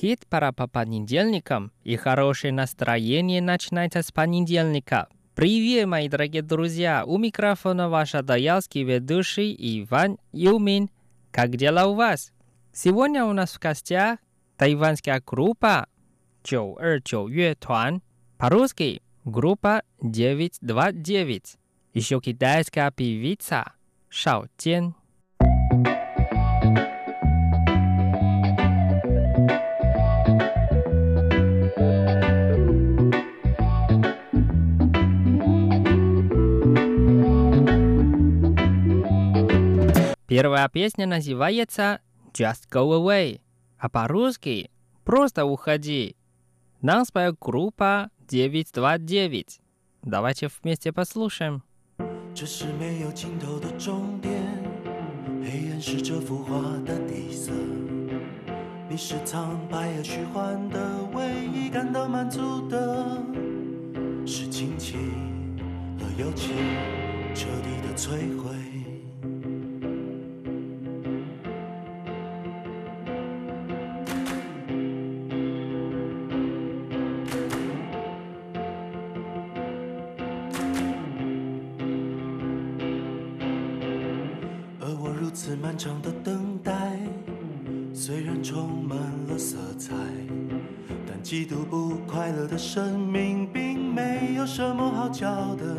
Хит пора по понедельникам, и хорошее настроение начинается с понедельника. Привет, мои дорогие друзья! У микрофона ваш адаялский ведущий Иван Юмин. Как дела у вас? Сегодня у нас в гостях тайванская группа 929乐团, по-русски группа 929, еще китайская певица Шао Тен. Первая песня называется Just Go Away, а по-русски «Просто уходи». Нам споет группа 929. Давайте вместе послушаем. 这是没有尽头的终点，黑暗是这幅画的底色。你是苍白而虚幻的，唯一感到满足的是亲情和友情彻底的摧毁。 什么好叫的。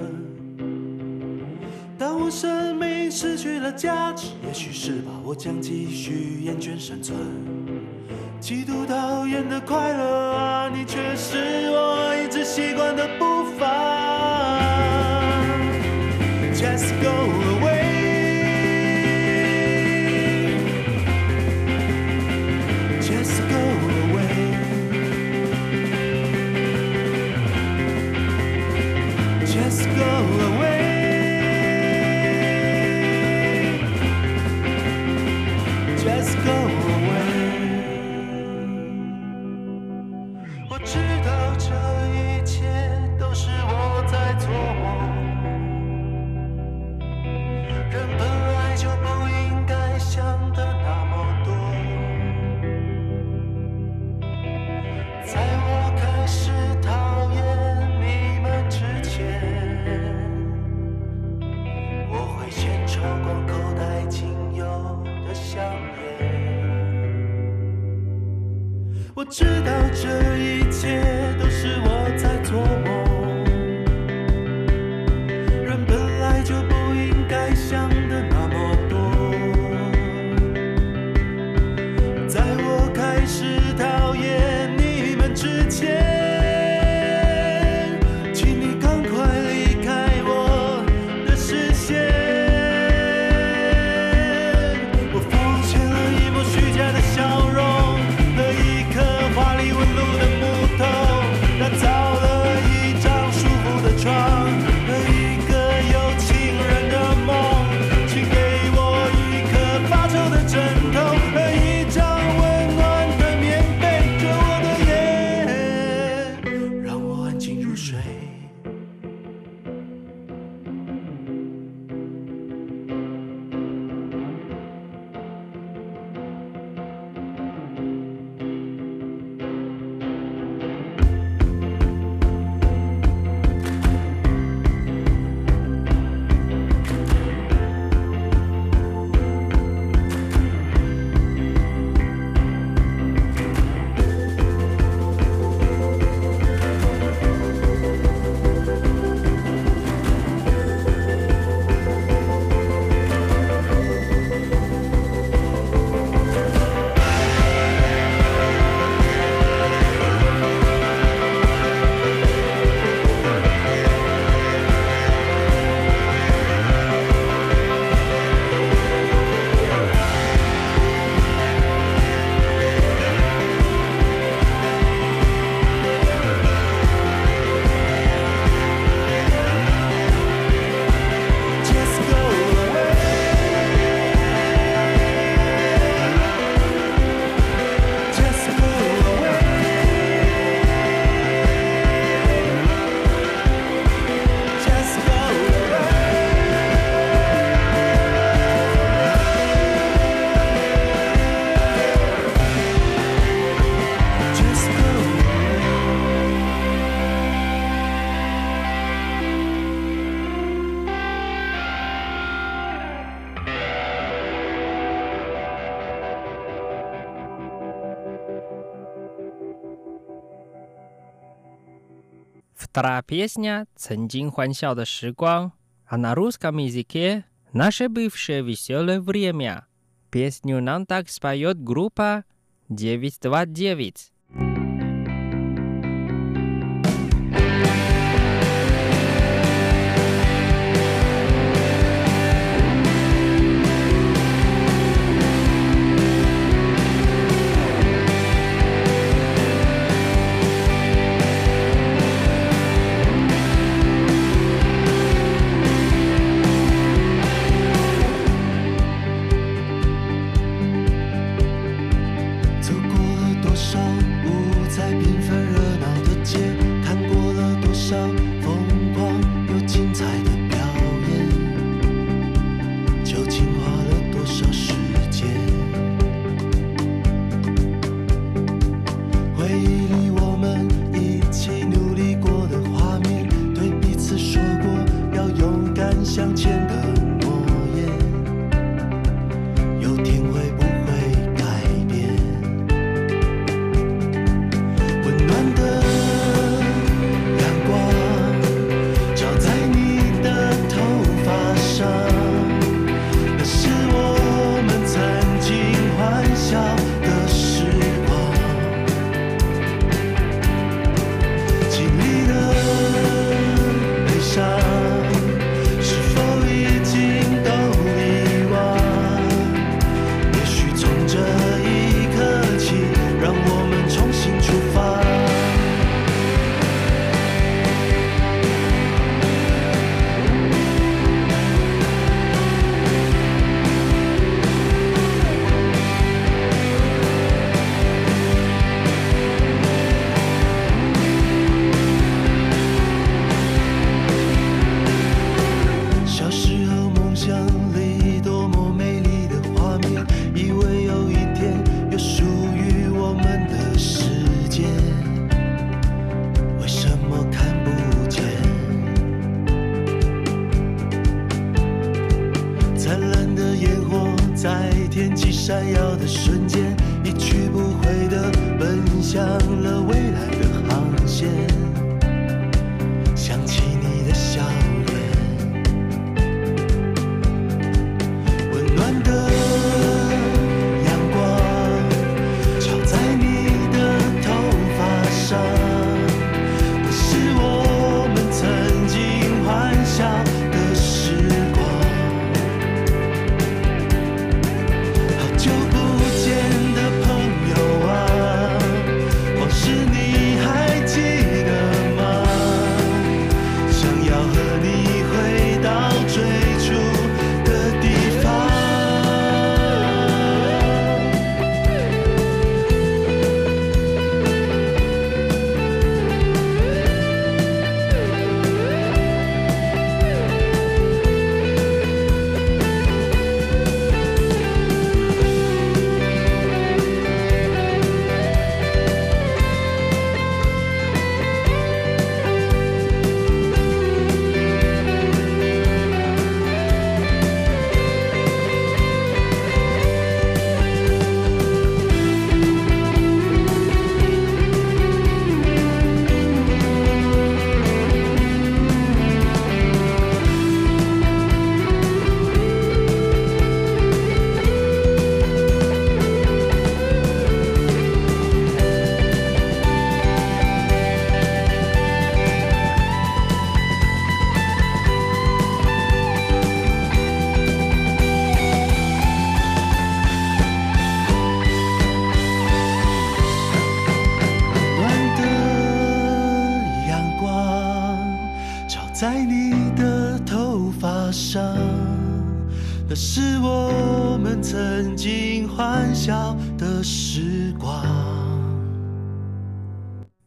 当我生命失去了价值，也许是吧，我将继续厌倦生存。极度讨厌的快乐啊，你却是我一直习惯的步伐。Just go away。Вторая песня «Цинджин Хуансяо да Шигуан», а на русском языке «Наше бывшее веселое время». Песню нам так споет группа 929.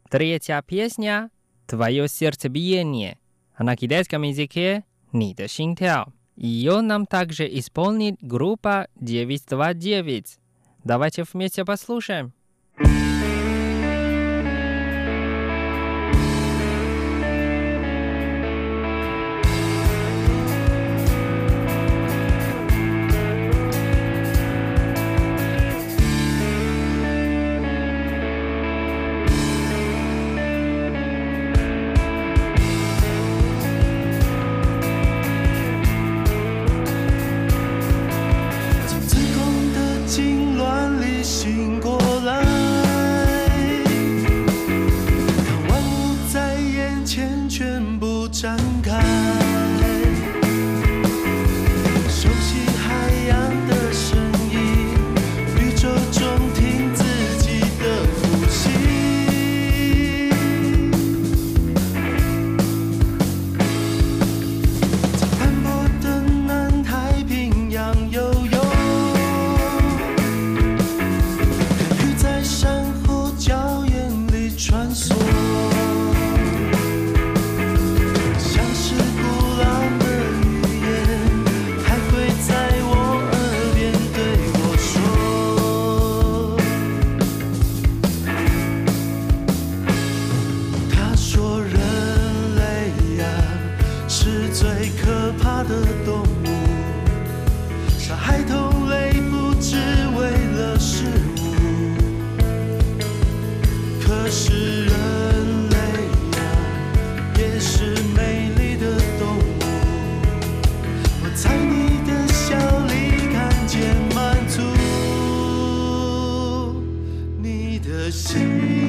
Третья песня «Твое сердцебиение», а на китайском языке «Ни de синтяо». Ее нам также исполнит группа 929. Давайте вместе послушаем. 是美丽的动物。我在你的笑里看见满足你的心。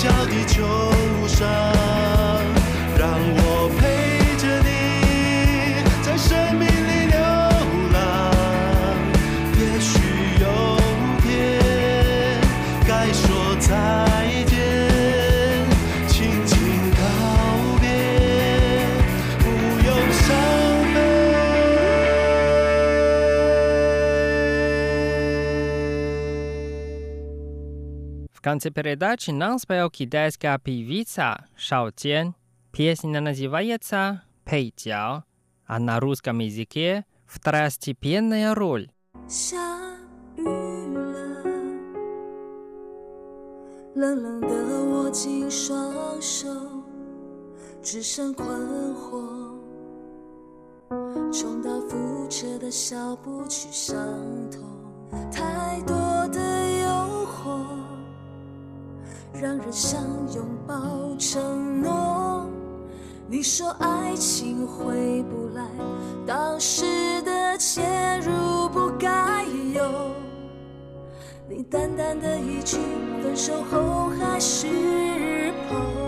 小地球上。конце передачи нам спел китайская певица Шао Тен. Песня называется «Пэй Тяо», а на русском языке «Второстепенная роль». 冷冷的握紧双手，只剩困惑。重蹈覆辙的小步去伤痛，太多。让人想拥抱承诺。你说爱情回不来，当时的介入不该有。你淡淡的一句分手后还是朋友。